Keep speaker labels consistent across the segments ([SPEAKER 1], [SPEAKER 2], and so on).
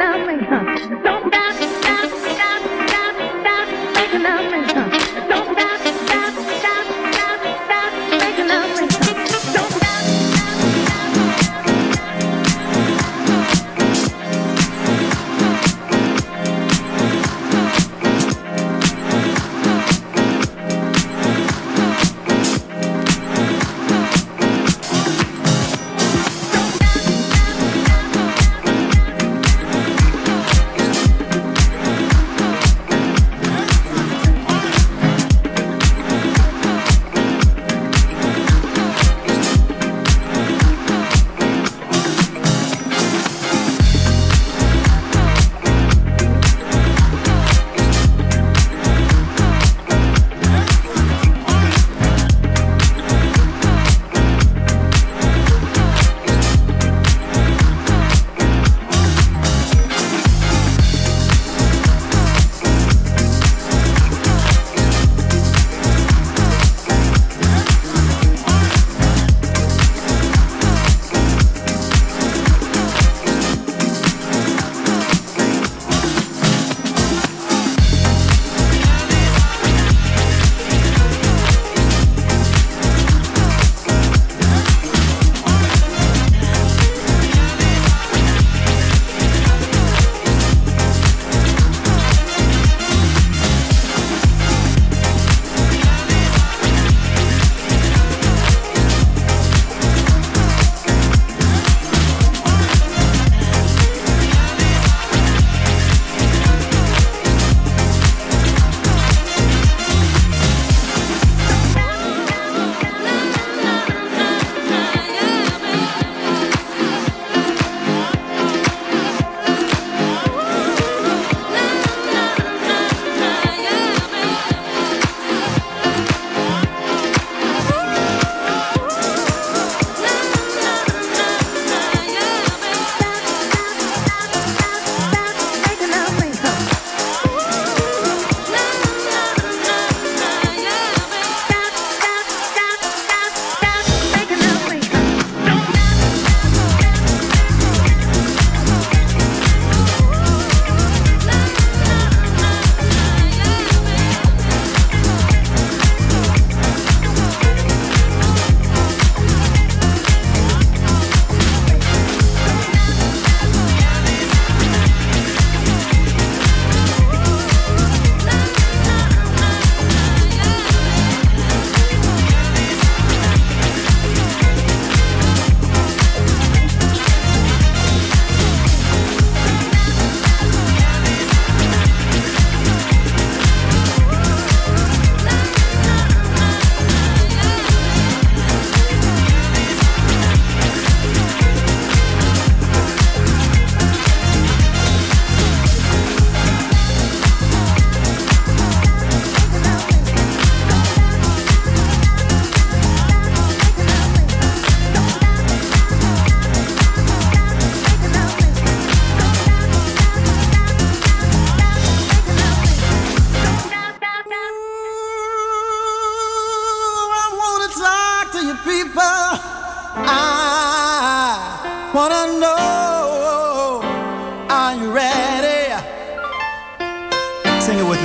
[SPEAKER 1] Love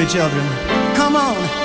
[SPEAKER 2] children. Come on.